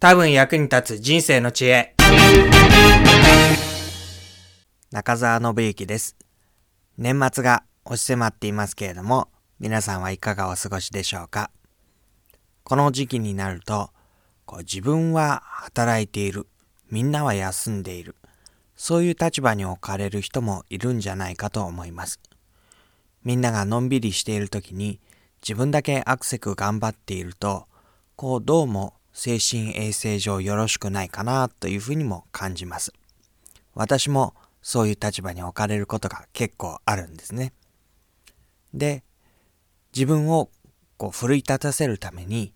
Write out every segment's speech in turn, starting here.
多分役に立つ人生の知恵。中澤信之です。年末が押し迫っていますけれども、皆さんはいかがお過ごしでしょうか？この時期になると、こう自分は働いている、みんなは休んでいる、そういう立場に置かれる人もいるんじゃないかと思います。みんながのんびりしている時に、自分だけアクセク頑張っていると、こうどうも精神衛生上よろしくないかなというふうにも感じます。私もそういう立場に置かれることが結構あるんですね。で、自分をこう奮い立たせるために、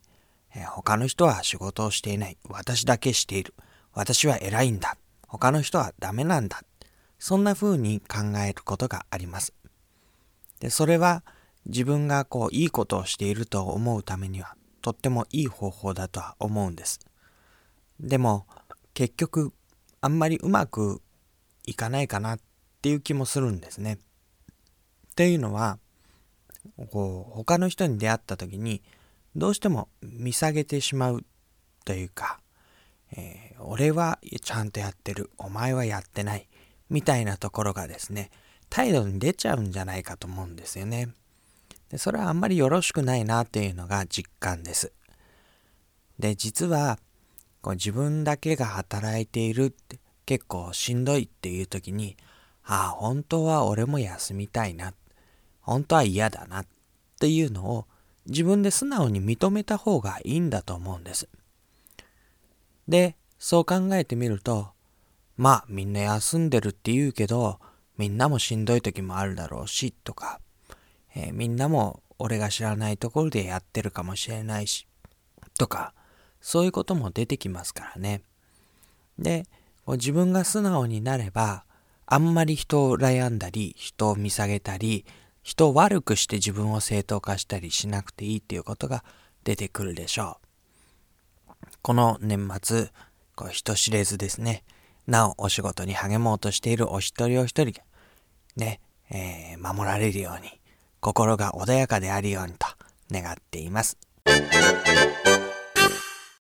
え他の人は仕事をしていない。私だけしている。私は偉いんだ。他の人はダメなんだ。そんな風に考えることがあります。で、それは自分がこういいことをしていると思うためにはとってもいい方法だとは思うんです。でも結局あんまりうまくいかないかなっていう気もするんですね。っていうのはこう他の人に出会った時にどうしても見下げてしまうというか、えー俺はちゃんとやってるお前はやってないみたいなところがですね態度に出ちゃうんじゃないかと思うんですよね。でそれはあんまりよろしくないなっていうのが実感です。で実はこう自分だけが働いているって結構しんどいっていう時にああ本当は俺も休みたいな本当は嫌だなっていうのを自分で素直に認めた方がいいんだと思うんです。でそう考えてみるとまあみんな休んでるって言うけどみんなもしんどい時もあるだろうしとか、えーみんなも俺が知らないところでやってるかもしれないしとかそういうことも出てきますからね。で自分が素直になればあんまり人を羨んだり人を見下げたり人を悪くして自分を正当化したりしなくていいっていうことが出てくるでしょう。この年末こう人知れずですねなおお仕事に励もうとしているお一人お一人がね、えー守られるように心が穏やかであるようにと願っています。